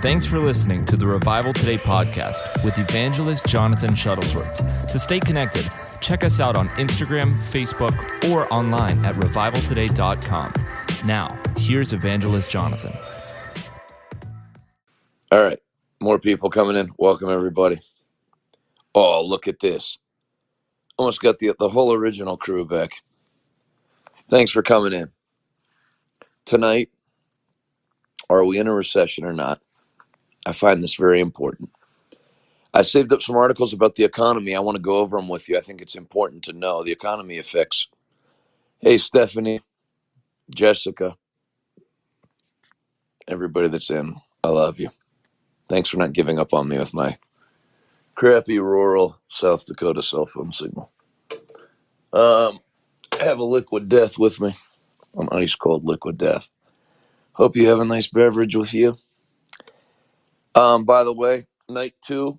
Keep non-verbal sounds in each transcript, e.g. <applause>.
Thanks for listening to the Revival Today podcast with evangelist Jonathan Shuttlesworth. To stay connected, check us out on Instagram, Facebook, or online at revivaltoday.com. Now, here's evangelist Jonathan. All right, more people coming in. Welcome everybody. Oh, look at this. Almost got the the whole original crew back. Thanks for coming in. Tonight, are we in a recession or not? I find this very important. I saved up some articles about the economy. I want to go over them with you. I think it's important to know the economy affects. Hey, Stephanie, Jessica, everybody that's in, I love you. Thanks for not giving up on me with my crappy rural South Dakota cell phone signal. Um, I have a liquid death with me, an ice cold liquid death. Hope you have a nice beverage with you. Um, by the way, night two,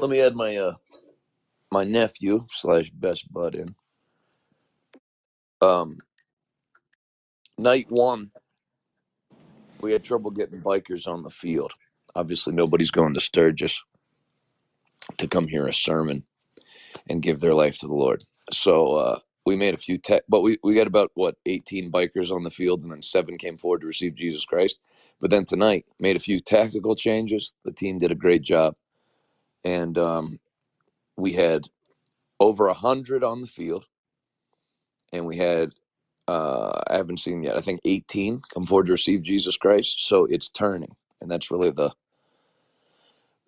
let me add my uh my nephew slash best bud in. Um, night one, we had trouble getting bikers on the field. Obviously, nobody's going to Sturgis to come hear a sermon and give their life to the Lord. So uh, we made a few tech, but we, we got about what 18 bikers on the field, and then seven came forward to receive Jesus Christ. But then tonight, made a few tactical changes. The team did a great job, and um, we had over a hundred on the field, and we had uh, I haven't seen yet. I think 18 come forward to receive Jesus Christ. So it's turning, and that's really the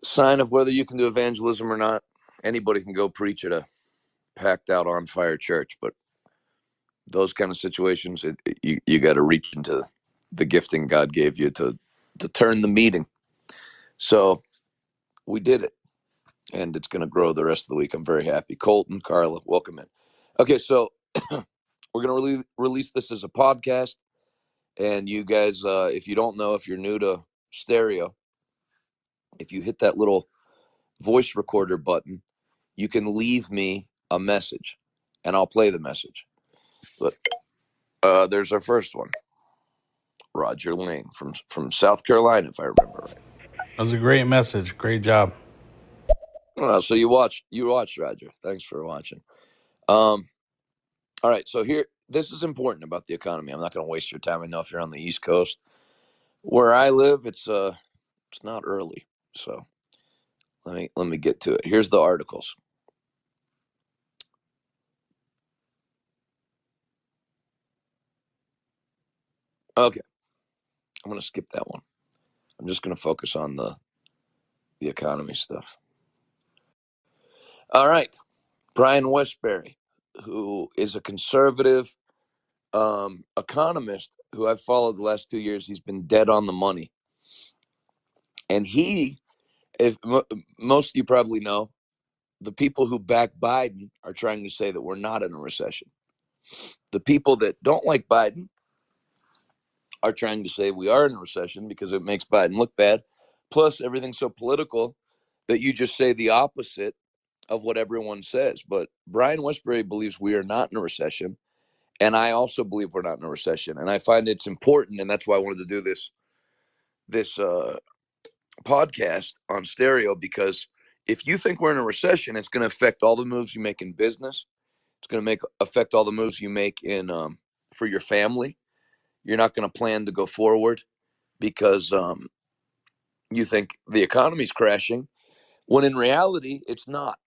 sign of whether you can do evangelism or not. Anybody can go preach at a packed out on fire church, but those kind of situations, it, it- you you got to reach into the gifting God gave you to to turn the meeting. So we did it, and it's going to grow the rest of the week. I'm very happy. Colton, Carla, welcome in. Okay, so <clears throat> we're going to rele- release this as a podcast, and you guys, uh, if you don't know, if you're new to stereo, if you hit that little voice recorder button, you can leave me a message, and I'll play the message. But uh, there's our first one. Roger Ling from from South Carolina, if I remember right. That was a great message. Great job. Well, so you watched you watched Roger. Thanks for watching. Um, all right, so here this is important about the economy. I'm not going to waste your time. I know if you're on the East Coast, where I live, it's uh it's not early. So let me let me get to it. Here's the articles. Okay, I'm going to skip that one. I'm just going to focus on the the economy stuff. All right, Brian Wesbury, who is a conservative um, economist who I've followed the last two years. He's been dead on the money, and he, if most of you probably know, the people who back Biden are trying to say that we're not in a recession. The people that don't like Biden are trying to say we are in a recession because it makes Biden look bad. Plus, everything's so political that you just say the opposite of what everyone says. But Brian Wesbury believes we are not in a recession. And I also believe we're not in a recession. And I find it's important. And that's why I wanted to do this this uh, podcast on stereo because if you think we're in a recession, it's going to affect all the moves you make in business. It's going to make affect all the moves you make in um, for your family. You're not going to plan to go forward because um, you think the economy's crashing, when in reality it's not.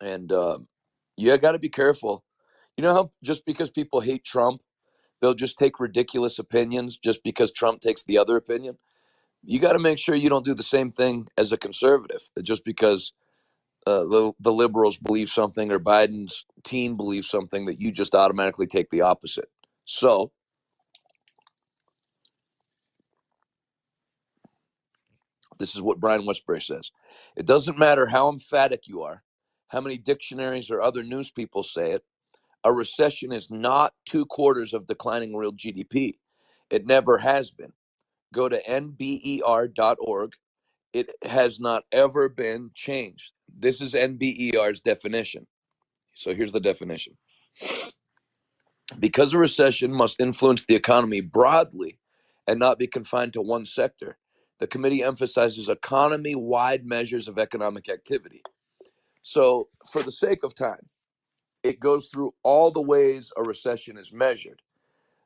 And um, you got to be careful. You know how just because people hate Trump, they'll just take ridiculous opinions just because Trump takes the other opinion. You got to make sure you don't do the same thing as a conservative. Just because uh, the the liberals believe something or Biden's team believes something, that you just automatically take the opposite. So this is what Brian Wesbury says: It doesn't matter how emphatic you are, how many dictionaries or other news people say it. A recession is not two quarters of declining real GDP. It never has been. Go to nber.org. It has not ever been changed. This is NBER's definition. So here's the definition. Because a recession must influence the economy broadly and not be confined to one sector, The committee emphasizes economy wide measures of economic activity. So, for the sake of time, it goes through all the ways a recession is measured.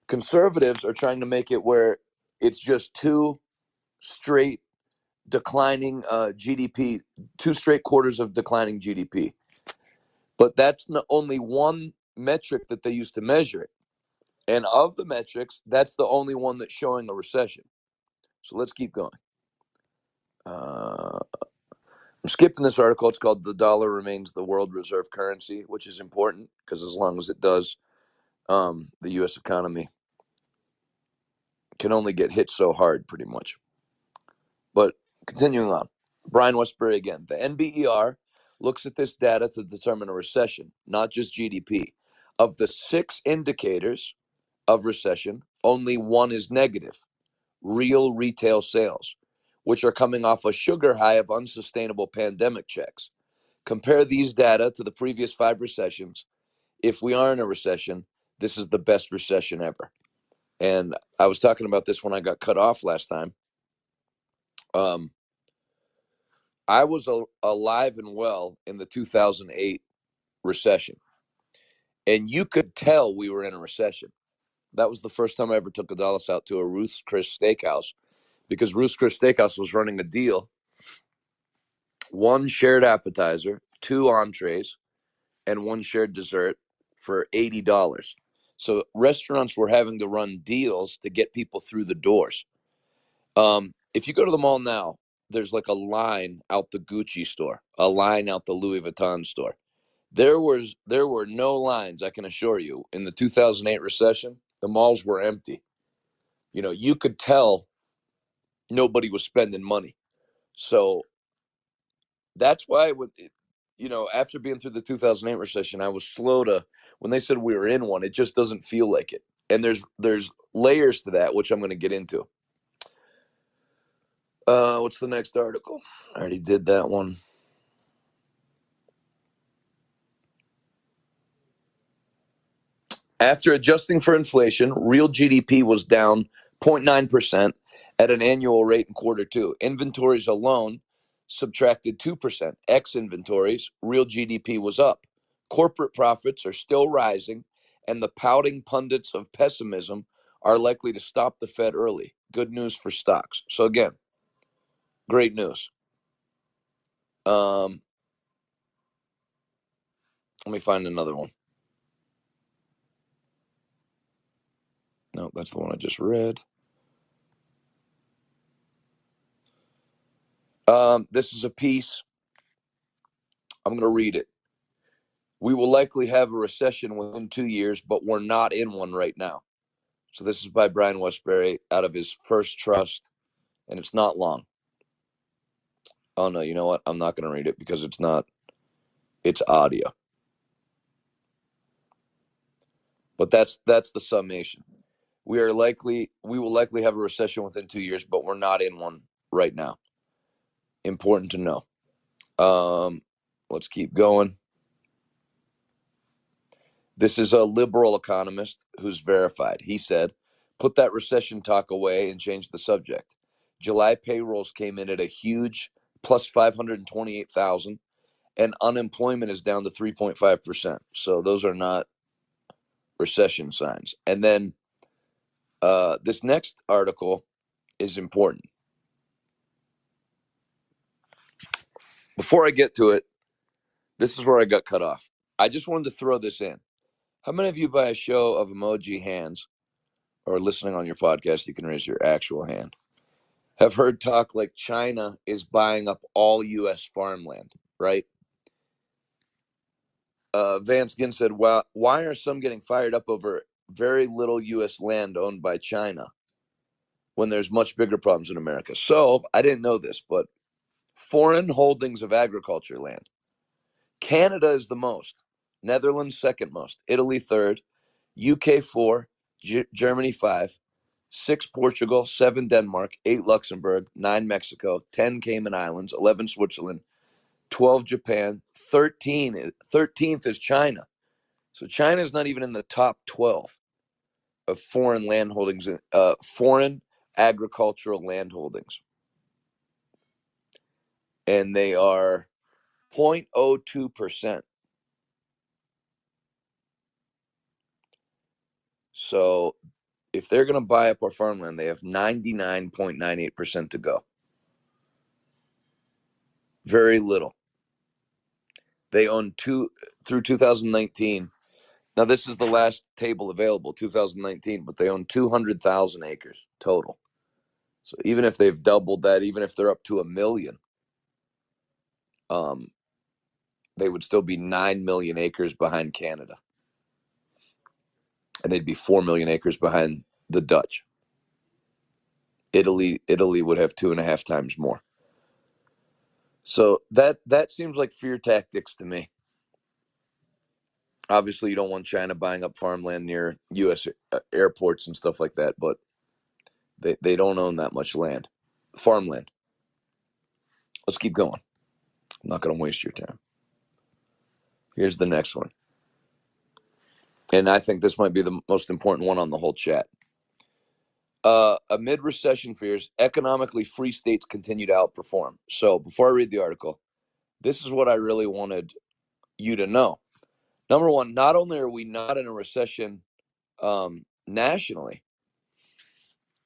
Conservatives are trying to make it where it's just two straight declining uh, GDP, two straight quarters of declining GDP. But that's not only one metric that they use to measure it. And of the metrics, that's the only one that's showing a recession. So let's keep going. Uh, I'm skipping this article. It's called The Dollar Remains the World Reserve Currency, which is important because as long as it does, um, the U.S. economy can only get hit so hard, pretty much. But continuing on, Brian Wesbury again. The NBER looks at this data to determine a recession, not just GDP. Of the six indicators of recession, only one is negative real retail sales, which are coming off a sugar high of unsustainable pandemic checks. Compare these data to the previous five recessions. If we are in a recession, this is the best recession ever. And I was talking about this when I got cut off last time. Um, I was alive and well in the 2008 recession, and you could tell we were in a recession. That was the first time I ever took Adalis out to a Ruth's Chris Steakhouse because Ruth's Chris Steakhouse was running a deal one shared appetizer, two entrees, and one shared dessert for $80. So restaurants were having to run deals to get people through the doors. Um, if you go to the mall now, there's like a line out the Gucci store, a line out the Louis Vuitton store. There was there were no lines, I can assure you. In the 2008 recession, the malls were empty. You know, you could tell nobody was spending money. So that's why with you know, after being through the 2008 recession, I was slow to when they said we were in one, it just doesn't feel like it. And there's there's layers to that which I'm going to get into. Uh, what's the next article? I already did that one. After adjusting for inflation, real GDP was down 0.9% at an annual rate in quarter two. Inventories alone subtracted 2%. X inventories, real GDP was up. Corporate profits are still rising, and the pouting pundits of pessimism are likely to stop the Fed early. Good news for stocks. So, again, great news. Um, let me find another one. No, that's the one I just read. Um, this is a piece. I'm going to read it. We will likely have a recession within two years, but we're not in one right now. So this is by Brian Wesbury out of his first trust, and it's not long. Oh no, you know what? I'm not going to read it because it's not. It's audio. But that's that's the summation. We are likely we will likely have a recession within two years, but we're not in one right now. Important to know. Um, let's keep going. This is a liberal economist who's verified. He said, put that recession talk away and change the subject. July payrolls came in at a huge plus 528,000 and unemployment is down to 3.5%. So those are not recession signs. And then uh, this next article is important. Before I get to it, this is where I got cut off. I just wanted to throw this in. How many of you, by a show of emoji hands or listening on your podcast, you can raise your actual hand, have heard talk like China is buying up all U.S. farmland, right? Uh, Vance Ginn said, well, why are some getting fired up over very little U.S. land owned by China when there's much bigger problems in America? So I didn't know this, but foreign holdings of agriculture land. Canada is the most, Netherlands second most, Italy third, UK four, G- Germany five, six Portugal, seven Denmark, eight Luxembourg, nine Mexico, 10 Cayman Islands, 11 Switzerland, 12 Japan, 13 13th is China. So China is not even in the top 12 of foreign land holdings, uh, foreign agricultural land holdings. and they are 0.02%. So if they're going to buy up our farmland, they have 99.98% to go. Very little. They own two through 2019. Now, this is the last table available, 2019, but they own 200,000 acres total. So even if they've doubled that, even if they're up to a million, um, they would still be 9 million acres behind Canada. And they'd be 4 million acres behind the Dutch. Italy, Italy would have two and a half times more. So that that seems like fear tactics to me. Obviously, you don't want China buying up farmland near U.S. Uh, airports and stuff like that, but they, they don't own that much land, farmland. Let's keep going. I'm not going to waste your time. Here's the next one. And I think this might be the most important one on the whole chat. Uh, amid recession fears, economically free states continue to outperform. So before I read the article, this is what I really wanted you to know. Number one, not only are we not in a recession um, nationally,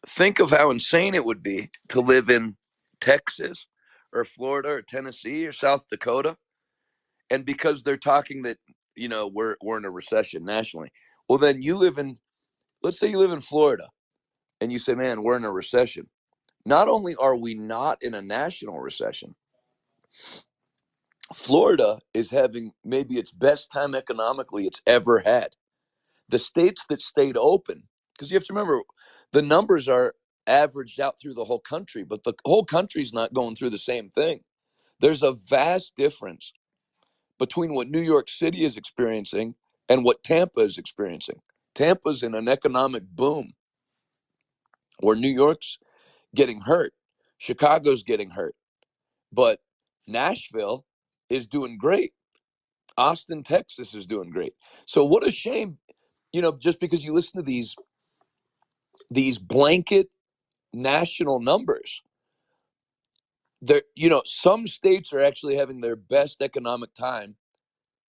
think of how insane it would be to live in Texas or Florida or Tennessee or South Dakota. And because they're talking that, you know, we're, we're in a recession nationally. Well, then you live in, let's say you live in Florida and you say, man, we're in a recession. Not only are we not in a national recession, Florida is having maybe its best time economically it's ever had. The states that stayed open, because you have to remember, the numbers are averaged out through the whole country, but the whole country's not going through the same thing. There's a vast difference between what New York City is experiencing and what Tampa is experiencing. Tampa's in an economic boom where New York's getting hurt, Chicago's getting hurt, but Nashville is doing great. Austin, Texas is doing great. So what a shame, you know, just because you listen to these these blanket national numbers. There, you know, some states are actually having their best economic time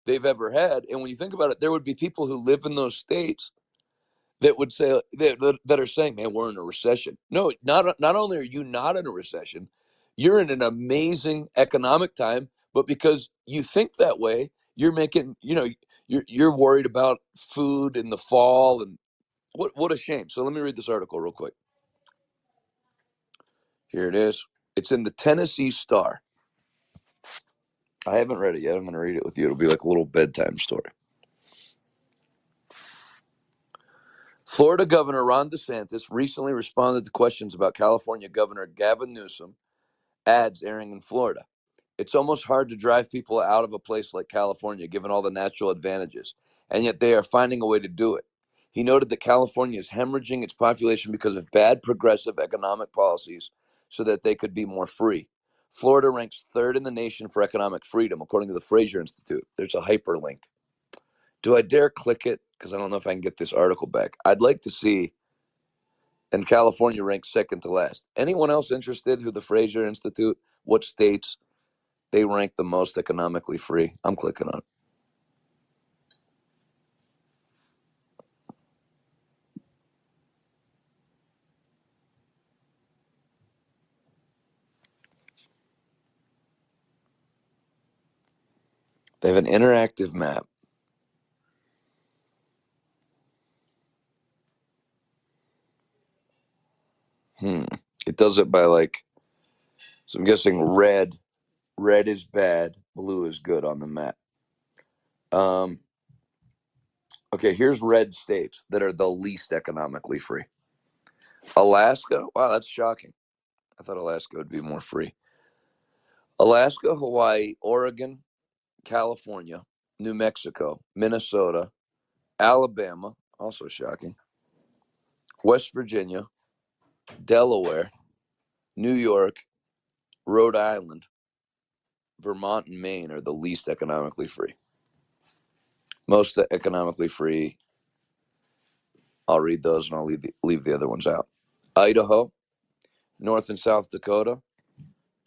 they've ever had. And when you think about it, there would be people who live in those states that would say that, that are saying, "Man, we're in a recession." No, not not only are you not in a recession, you're in an amazing economic time. But because you think that way, you're making you know you're you're worried about food in the fall and what what a shame. So let me read this article real quick. Here it is. It's in the Tennessee Star. I haven't read it yet. I'm going to read it with you. It'll be like a little bedtime story. Florida Governor Ron DeSantis recently responded to questions about California Governor Gavin Newsom ads airing in Florida. It's almost hard to drive people out of a place like California given all the natural advantages, and yet they are finding a way to do it. He noted that California is hemorrhaging its population because of bad progressive economic policies so that they could be more free. Florida ranks third in the nation for economic freedom, according to the Fraser Institute. There's a hyperlink. Do I dare click it? Because I don't know if I can get this article back. I'd like to see, and California ranks second to last. Anyone else interested who the Fraser Institute, what states they rank the most economically free? I'm clicking on it. They have an interactive map. Hmm. It does it by like, so I'm guessing red, red is bad, blue is good on the map. Um, okay, here's red states that are the least economically free. Alaska, wow, that's shocking. I thought Alaska would be more free. Alaska, Hawaii, Oregon, California, New Mexico, Minnesota, Alabama, also shocking, West Virginia, Delaware, New York, Rhode Island, Vermont, and Maine are the least economically free. Most economically free, I'll read those and I'll leave the, leave the other ones out. Idaho, North and South Dakota,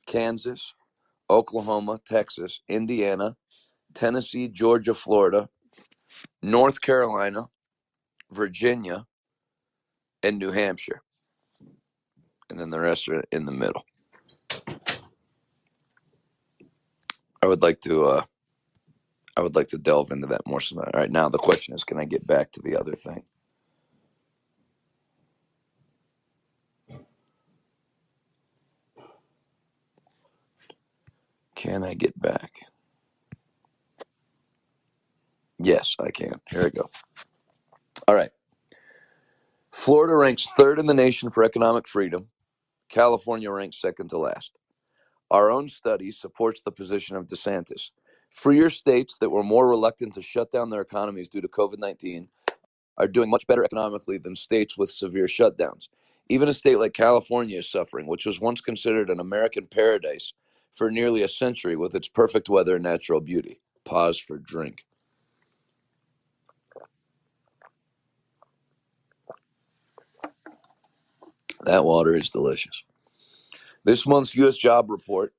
Kansas, Oklahoma, Texas, Indiana, Tennessee, Georgia, Florida, North Carolina, Virginia, and New Hampshire. And then the rest are in the middle. I would like to uh I would like to delve into that more. All right, now the question is can I get back to the other thing? Can I get back? Yes, I can. Here we go. All right. Florida ranks third in the nation for economic freedom. California ranks second to last. Our own study supports the position of DeSantis. Freer states that were more reluctant to shut down their economies due to COVID 19 are doing much better economically than states with severe shutdowns. Even a state like California is suffering, which was once considered an American paradise for nearly a century with its perfect weather and natural beauty. Pause for drink. That water is delicious. This month's U.S. job report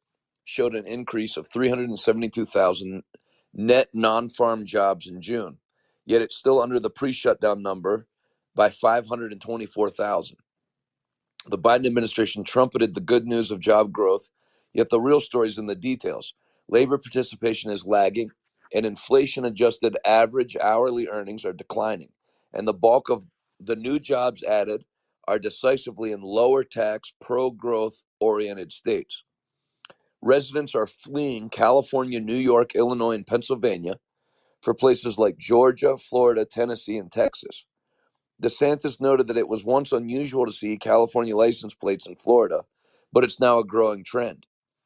showed an increase of 372,000 net non farm jobs in June, yet it's still under the pre shutdown number by 524,000. The Biden administration trumpeted the good news of job growth, yet the real story is in the details. Labor participation is lagging, and inflation adjusted average hourly earnings are declining. And the bulk of the new jobs added are decisively in lower tax, pro growth oriented states. Residents are fleeing California, New York, Illinois, and Pennsylvania for places like Georgia, Florida, Tennessee, and Texas. DeSantis noted that it was once unusual to see California license plates in Florida, but it's now a growing trend.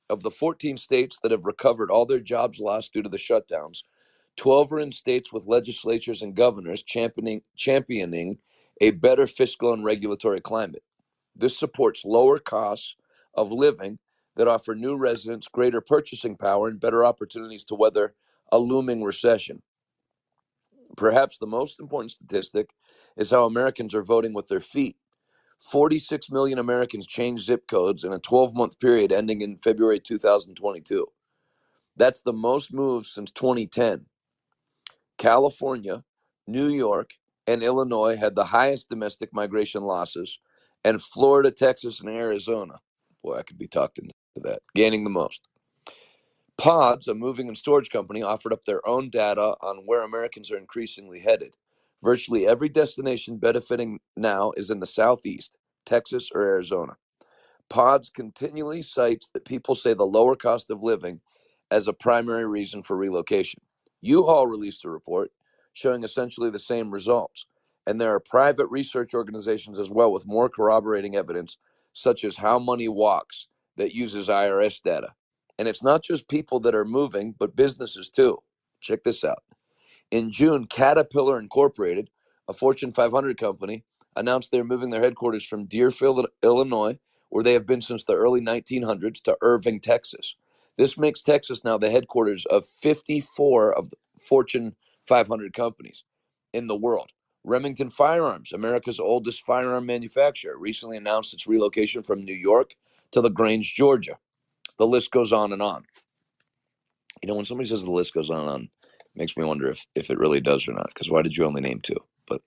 Of the 14 states that have recovered all their jobs lost due to the shutdowns, 12 are in states with legislatures and governors championing, championing a better fiscal and regulatory climate. This supports lower costs of living that offer new residents greater purchasing power and better opportunities to weather a looming recession. Perhaps the most important statistic is how Americans are voting with their feet. 46 million Americans changed zip codes in a 12 month period ending in February 2022. That's the most moves since 2010. California, New York, and Illinois had the highest domestic migration losses, and Florida, Texas, and Arizona. Boy, I could be talked into that, gaining the most. Pods, a moving and storage company, offered up their own data on where Americans are increasingly headed. Virtually every destination benefiting now is in the Southeast, Texas, or Arizona. Pods continually cites that people say the lower cost of living as a primary reason for relocation. U-Haul released a report showing essentially the same results. And there are private research organizations as well with more corroborating evidence, such as How Money Walks, that uses IRS data. And it's not just people that are moving, but businesses too. Check this out. In June, Caterpillar Incorporated, a Fortune 500 company, announced they're moving their headquarters from Deerfield, Illinois, where they have been since the early 1900s, to Irving, Texas. This makes Texas now the headquarters of 54 of the Fortune 500 companies in the world. Remington Firearms, America's oldest firearm manufacturer, recently announced its relocation from New York to LaGrange, Georgia. The list goes on and on. You know, when somebody says the list goes on and on, it makes me wonder if, if it really does or not. Because why did you only name two? But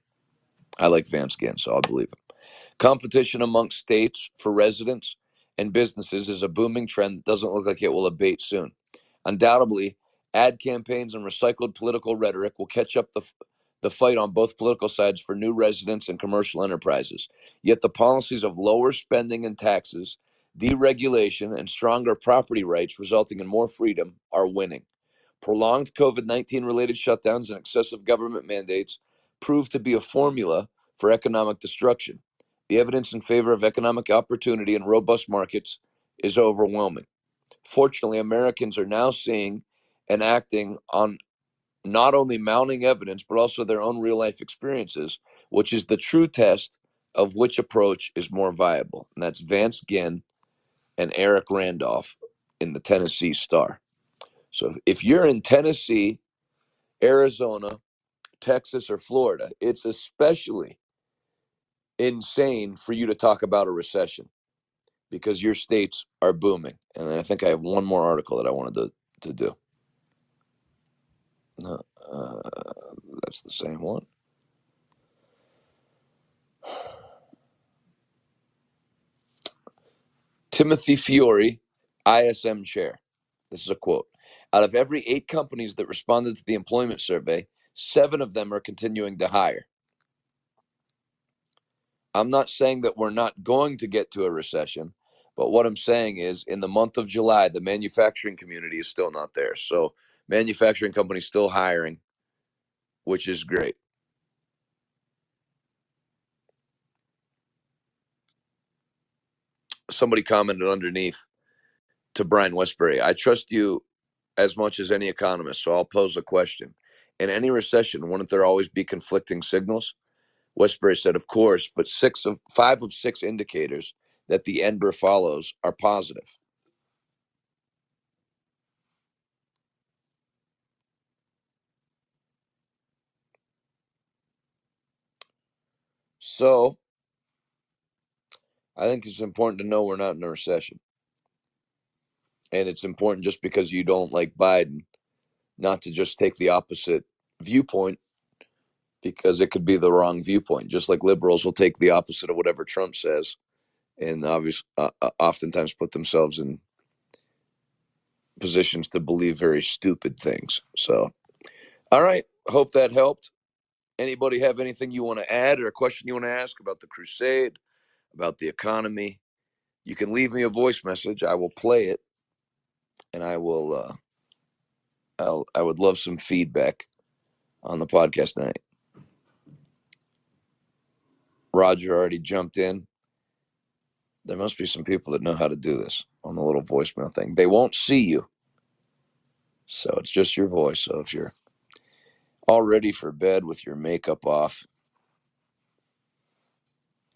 I like Vance Ginn, so I'll believe him. Competition amongst states for residents and businesses is a booming trend that doesn't look like it will abate soon. Undoubtedly, ad campaigns and recycled political rhetoric will catch up the, the fight on both political sides for new residents and commercial enterprises. Yet the policies of lower spending and taxes deregulation, and stronger property rights resulting in more freedom are winning. Prolonged COVID 19 related shutdowns and excessive government mandates prove to be a formula for economic destruction. The evidence in favor of economic opportunity and robust markets is overwhelming. Fortunately, Americans are now seeing and acting on not only mounting evidence, but also their own real life experiences, which is the true test of which approach is more viable. And that's Vance Ginn and Eric Randolph in the Tennessee Star. So if, you're in Tennessee, Arizona, Texas, or Florida, it's especially insane for you to talk about a recession because your states are booming. And I think I have one more article that I wanted to, to do. Uh, that's the same one. Timothy Fiore, ISM chair. This is a quote. Out of every eight companies that responded to the employment survey, seven of them are continuing to hire. I'm not saying that we're not going to get to a recession, but what I'm saying is in the month of July, the manufacturing community is still not there. So manufacturing companies still hiring, which is great. Somebody commented underneath to Brian Wesbury I trust you as much as any economist, so I'll pose a question. In any recession, wouldn't there always be conflicting signals? Wesbury said, of course, but six of five of six indicators that the Enber follows are positive. So I think it's important to know we're not in a recession. And it's important just because you don't like Biden not to just take the opposite viewpoint because it could be the wrong viewpoint. Just like liberals will take the opposite of whatever Trump says and obviously uh, uh, oftentimes put themselves in positions to believe very stupid things. So, all right, hope that helped. Anybody have anything you want to add or a question you want to ask about the crusade, about the economy? You can leave me a voice message. I will play it, and I will. Uh, I'll. I would love some feedback on the podcast tonight. Roger already jumped in. There must be some people that know how to do this on the little voicemail thing. They won't see you, so it's just your voice. So if you're all ready for bed with your makeup off,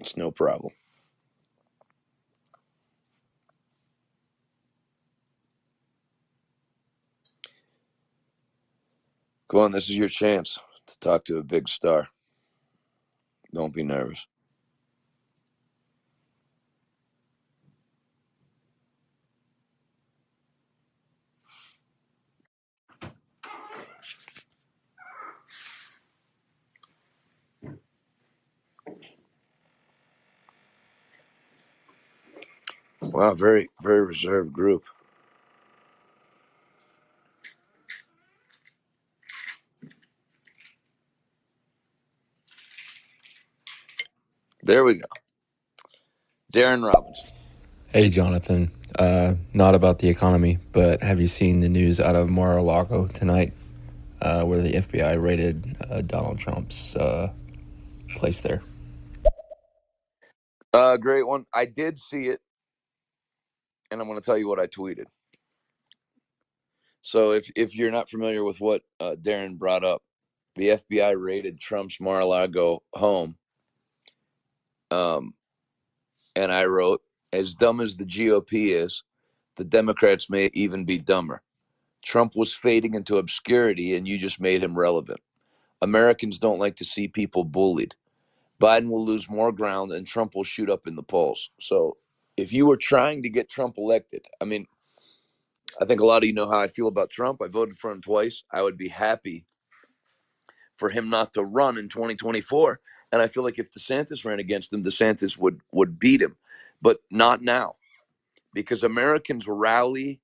it's no problem. Come on, this is your chance to talk to a big star. Don't be nervous. Wow, very, very reserved group. There we go. Darren Robinson. Hey, Jonathan. Uh, not about the economy, but have you seen the news out of Mar-a-Lago tonight, uh, where the FBI raided uh, Donald Trump's uh, place there? Uh, great one. I did see it, and I'm going to tell you what I tweeted. So, if if you're not familiar with what uh, Darren brought up, the FBI raided Trump's Mar-a-Lago home, um, and I wrote, "As dumb as the GOP is, the Democrats may even be dumber. Trump was fading into obscurity, and you just made him relevant. Americans don't like to see people bullied. Biden will lose more ground, and Trump will shoot up in the polls. So, if you were trying to get Trump elected, I mean." I think a lot of you know how I feel about Trump. I voted for him twice. I would be happy for him not to run in 2024. And I feel like if DeSantis ran against him, DeSantis would would beat him, but not now, because Americans rally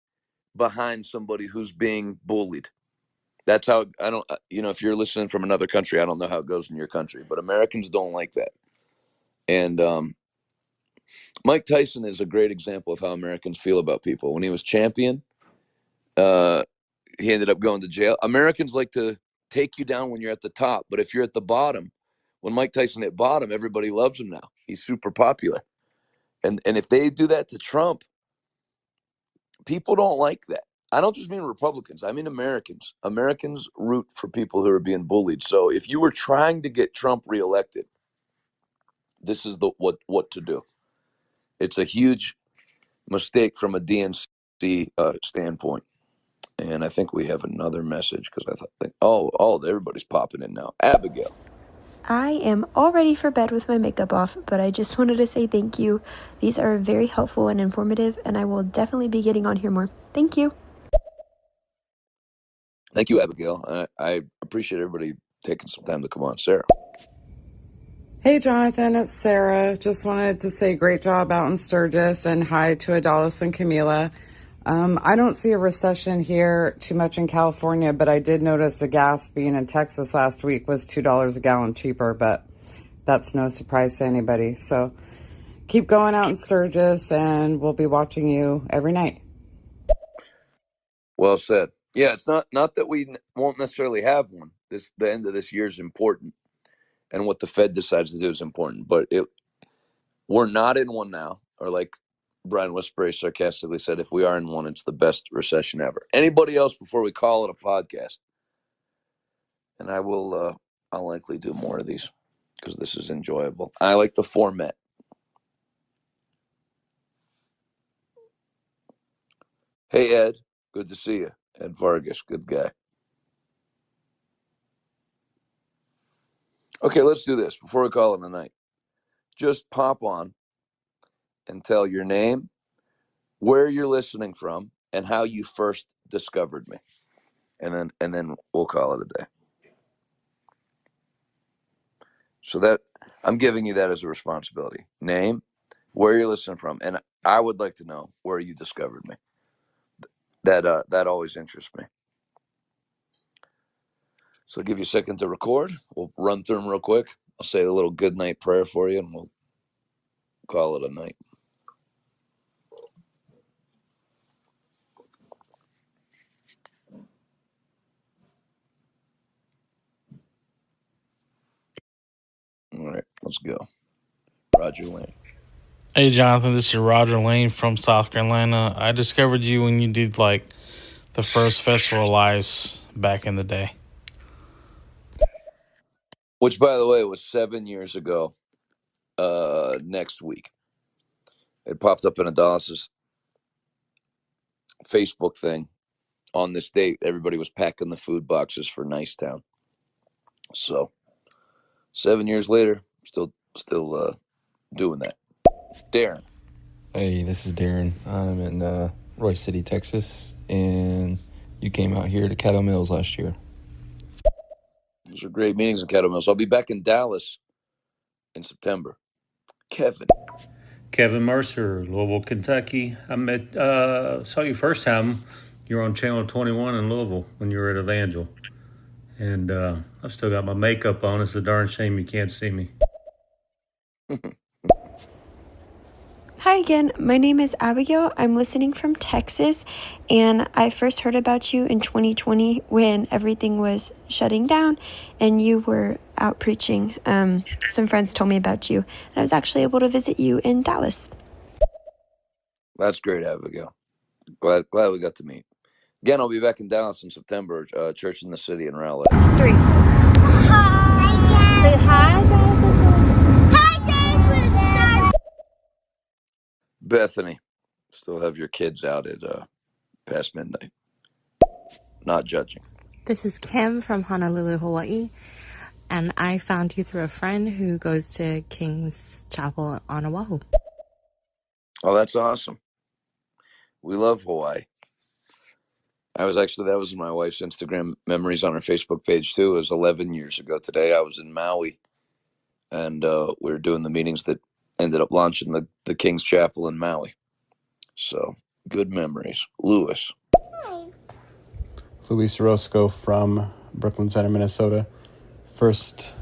behind somebody who's being bullied. That's how I don't. uh, You know, if you're listening from another country, I don't know how it goes in your country, but Americans don't like that. And um, Mike Tyson is a great example of how Americans feel about people. When he was champion, uh, he ended up going to jail. Americans like to take you down when you're at the top, but if you're at the bottom, when Mike Tyson hit bottom, everybody loves him now. He's super popular. And and if they do that to Trump, people don't like that. I don't just mean Republicans. I mean Americans. Americans root for people who are being bullied. So if you were trying to get Trump reelected, this is the what what to do. It's a huge mistake from a DNC uh, standpoint. And I think we have another message because I thought, think, oh, oh, everybody's popping in now. Abigail. I am all ready for bed with my makeup off, but I just wanted to say thank you. These are very helpful and informative, and I will definitely be getting on here more. Thank you. Thank you, Abigail. I, I appreciate everybody taking some time to come on. Sarah. Hey, Jonathan, it's Sarah. Just wanted to say great job out in Sturgis and hi to Adalis and Camila. Um, I don't see a recession here too much in California, but I did notice the gas being in Texas last week was $2 a gallon cheaper, but that's no surprise to anybody. So keep going out in Sturgis and we'll be watching you every night. Well said. Yeah, it's not not that we won't necessarily have one. This the end of this year is important, and what the Fed decides to do is important. But it we're not in one now, or like Brian Wesbury sarcastically said, if we are in one, it's the best recession ever. Anybody else before we call it a podcast? And I will, uh, I'll likely do more of these because this is enjoyable. I like the format. Hey, Ed. Good to see you. Ed Vargas, good guy. Okay, let's do this before we call it a night. Just pop on and tell your name, where you're listening from, and how you first discovered me. And then and then we'll call it a day. So that I'm giving you that as a responsibility. Name, where you're listening from, and I would like to know where you discovered me. That uh, that always interests me. So I'll give you a second to record. We'll run through them real quick. I'll say a little good night prayer for you, and we'll call it a night. All right, let's go. Roger Lane. Hey, Jonathan, this is Roger Lane from South Carolina. I discovered you when you did like the first Festival Lives back in the day. Which, by the way, was seven years ago. Uh, next week, it popped up in Adalis's Facebook thing on this date. Everybody was packing the food boxes for Nicetown. So, seven years later, still still uh, doing that. Darren. Hey, this is Darren. I'm in uh, Royse City, Texas, and you came out here to Caddo Mills last year. Those are great meetings in Mills. I'll be back in Dallas in September. Kevin. Kevin Mercer, Louisville, Kentucky. I met uh, saw you first time. You were on Channel 21 in Louisville when you were at Evangel, and uh, I've still got my makeup on. It's a darn shame you can't see me. <laughs> Hi again, my name is Abigail. I'm listening from Texas, and I first heard about you in 2020 when everything was shutting down and you were out preaching. Um, some friends told me about you, and I was actually able to visit you in Dallas. That's great, Abigail. Glad glad we got to meet. Again, I'll be back in Dallas in September. Uh, Church in the City in Rowlett. Three. Hi, Say hi, Jonathan. Bethany, still have your kids out at uh, past midnight. Not judging. This is Kim from Honolulu, Hawaii, and I found you through a friend who goes to King's Chapel on Oahu. Oh, that's awesome. We love Hawaii. I was actually that was my wife's Instagram memories on her Facebook page too. It was 11 years ago today. I was in Maui, and uh, we were doing the meetings that ended up launching the the King's Chapel in Maui. So good memories, Lewis. Luis Roscoe from Brooklyn Center, Minnesota. First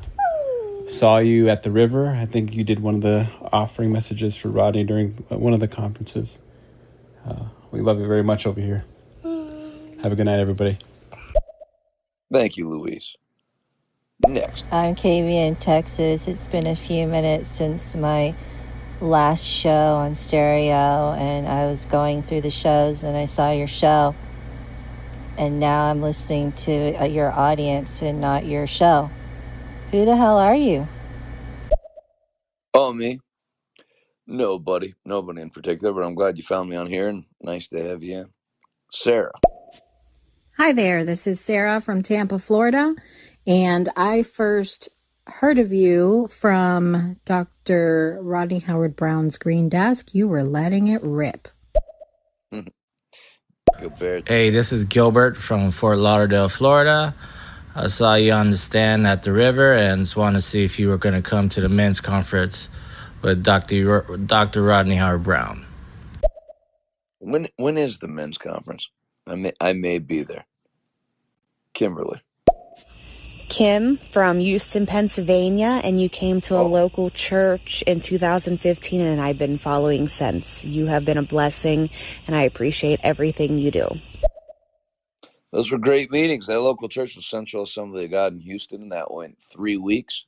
saw you at the river. I think you did one of the offering messages for Rodney during one of the conferences. Uh, we love you very much over here. Have a good night, everybody. Thank you, Louise. Next. I'm Katie in Texas. It's been a few minutes since my last show on stereo, and I was going through the shows and I saw your show. And now I'm listening to uh, your audience and not your show. Who the hell are you? Oh, me? Nobody. Nobody in particular, but I'm glad you found me on here and nice to have you in. Sarah. Hi there, this is Sarah from Tampa, Florida, and I first heard of you from Dr. Rodney Howard Browne's Green Desk. You were letting it rip. Gilbert. Hey, this is Gilbert from Fort Lauderdale, Florida. I saw you on the stand at the river and just wanted to see if you were going to come to the men's conference with Dr. Ro- Dr. Rodney Howard Browne. When when is the men's conference? I may I may be there. Kimberly. Kim from Houston, Pennsylvania, and you came to a local church in 2015, and I've been following since. You have been a blessing, and I appreciate everything you do. Those were great meetings. That local church was Central Assembly of God in Houston, and that went three weeks.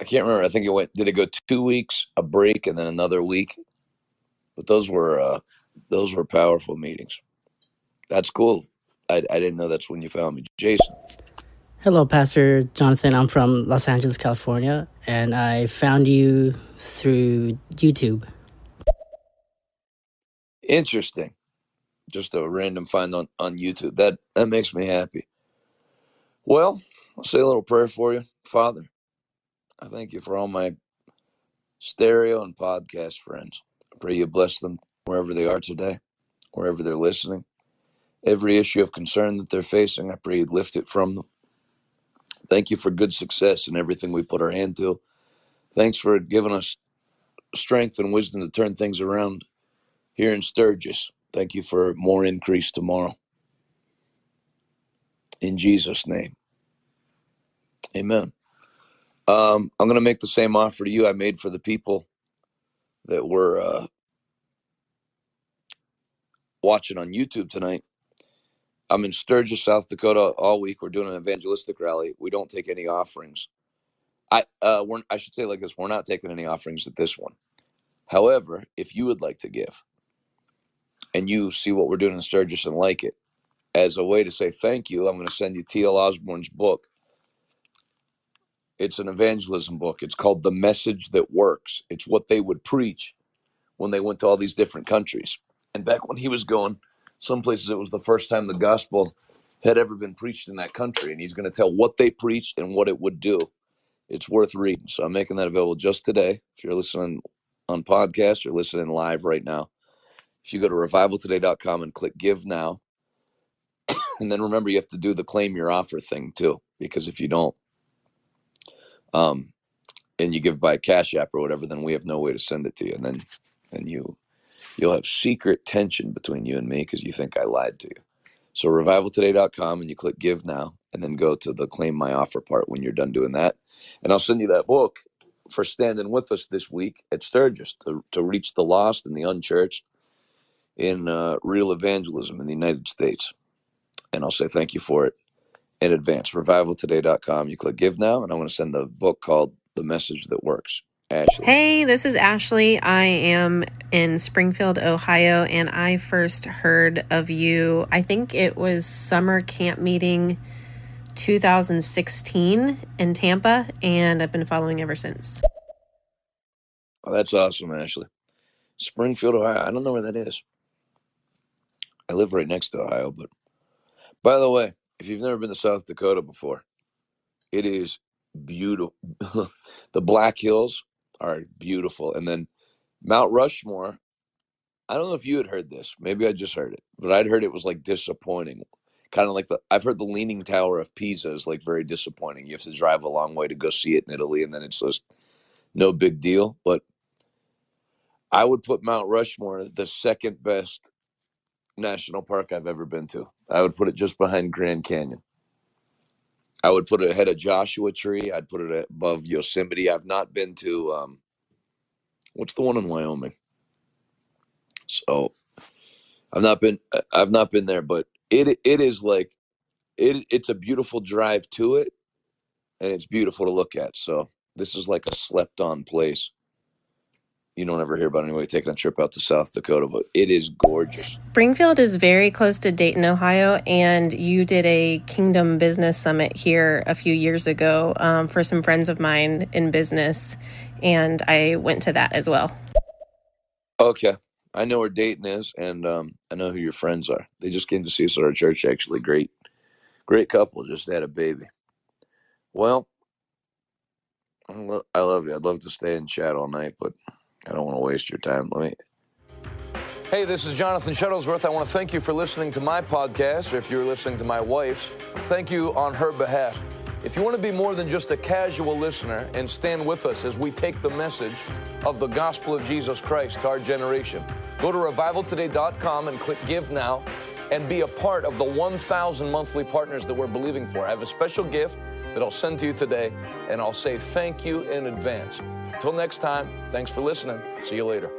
I can't remember. I think it went. Did it go two weeks, a break, and then another week? But those were uh, those were powerful meetings. That's cool. I, I didn't know that's when you found me, Jason. Hello, Pastor Jonathan. I'm from Los Angeles, California, and I found you through YouTube. Interesting. Just a random find on on YouTube. That that makes me happy. Well, I'll say a little prayer for you, Father. I thank you for all my stereo and podcast friends. I pray you bless them wherever they are today, wherever they're listening. Every issue of concern that they're facing, I pray you lift it from them. Thank you for good success in everything we put our hand to. Thanks for giving us strength and wisdom to turn things around here in Sturgis. Thank you for more increase tomorrow. In Jesus' name. Amen. Um, I'm going to make the same offer to you I made for the people that were uh, watching on YouTube tonight. I'm in Sturgis, South Dakota all week. We're doing an evangelistic rally. We don't take any offerings. I uh, we're, I should say like this: we're not taking any offerings at this one. However, if you would like to give, and you see what we're doing in Sturgis and like it, as a way to say thank you, I'm going to send you T.L. Osborn's book. It's an evangelism book. It's called The Message That Works. It's what they would preach when they went to all these different countries. And back when he was going, some places it was the first time the gospel had ever been preached in that country. And he's going to tell what they preached and what it would do. It's worth reading. So I'm making that available just today. If you're listening on podcast or listening live right now, if you go to revivaltoday.com and click give now, <coughs> and then remember you have to do the claim your offer thing too, because if you don't, um, and you give by Cash App or whatever, then we have no way to send it to you, and then then you you'll have secret tension between you and me because you think I lied to you. So revivaltoday.com and you click give now, and then go to the claim my offer part when you're done doing that, and I'll send you that book for standing with us this week at Sturgis to to reach the lost and the unchurched in uh, real evangelism in the United States. And I'll say thank you for it in advance. Revivaltoday.com. You click give now, and I'm going to send a book called The Message That Works. Ashley. Hey, this is Ashley. I am in Springfield, Ohio, and I first heard of you. I think it was summer camp meeting 2016 in Tampa, and I've been following ever since. Oh, that's awesome, Ashley. Springfield, Ohio. I don't know where that is. I live right next to Ohio, but by the way, if you've never been to South Dakota before, it is beautiful. <laughs> the Black Hills are beautiful. And then Mount Rushmore, I don't know if you had heard this. Maybe I just heard it, but I'd heard it was like disappointing. Kind of like the I've heard the Leaning Tower of Pisa is like very disappointing. You have to drive a long way to go see it in Italy, and then it's just no big deal. But I would put Mount Rushmore the second best national park I've ever been to. I would put it just behind Grand Canyon. I would put it ahead of Joshua Tree. I'd put it above Yosemite. I've not been to um, what's the one in Wyoming? So I've not been I've not been there, but it it is like it it's a beautiful drive to it, and it's beautiful to look at. So this is like a slept on place. You don't ever hear about anybody taking a trip out to South Dakota, but it is gorgeous. Springfield is very close to Dayton, Ohio, and you did a Kingdom Business Summit here a few years ago um, for some friends of mine in business, and I went to that as well. Okay. I know where Dayton is, and um, I know who your friends are. They just came to see us at our church. Actually, great, great couple. Just had a baby. Well, I I love you. I'd love to stay and chat all night, but I don't want to waste your time. Let me. Hey, this is Jonathan Shuttlesworth. I want to thank you for listening to my podcast, or if you're listening to my wife's, thank you on her behalf. If you want to be more than just a casual listener and stand with us as we take the message of the gospel of Jesus Christ to our generation, go to revivaltoday.com and click Give Now and be a part of the 1,000 monthly partners that we're believing for. I have a special gift that I'll send to you today, and I'll say thank you in advance. Until next time, thanks for listening. See you later.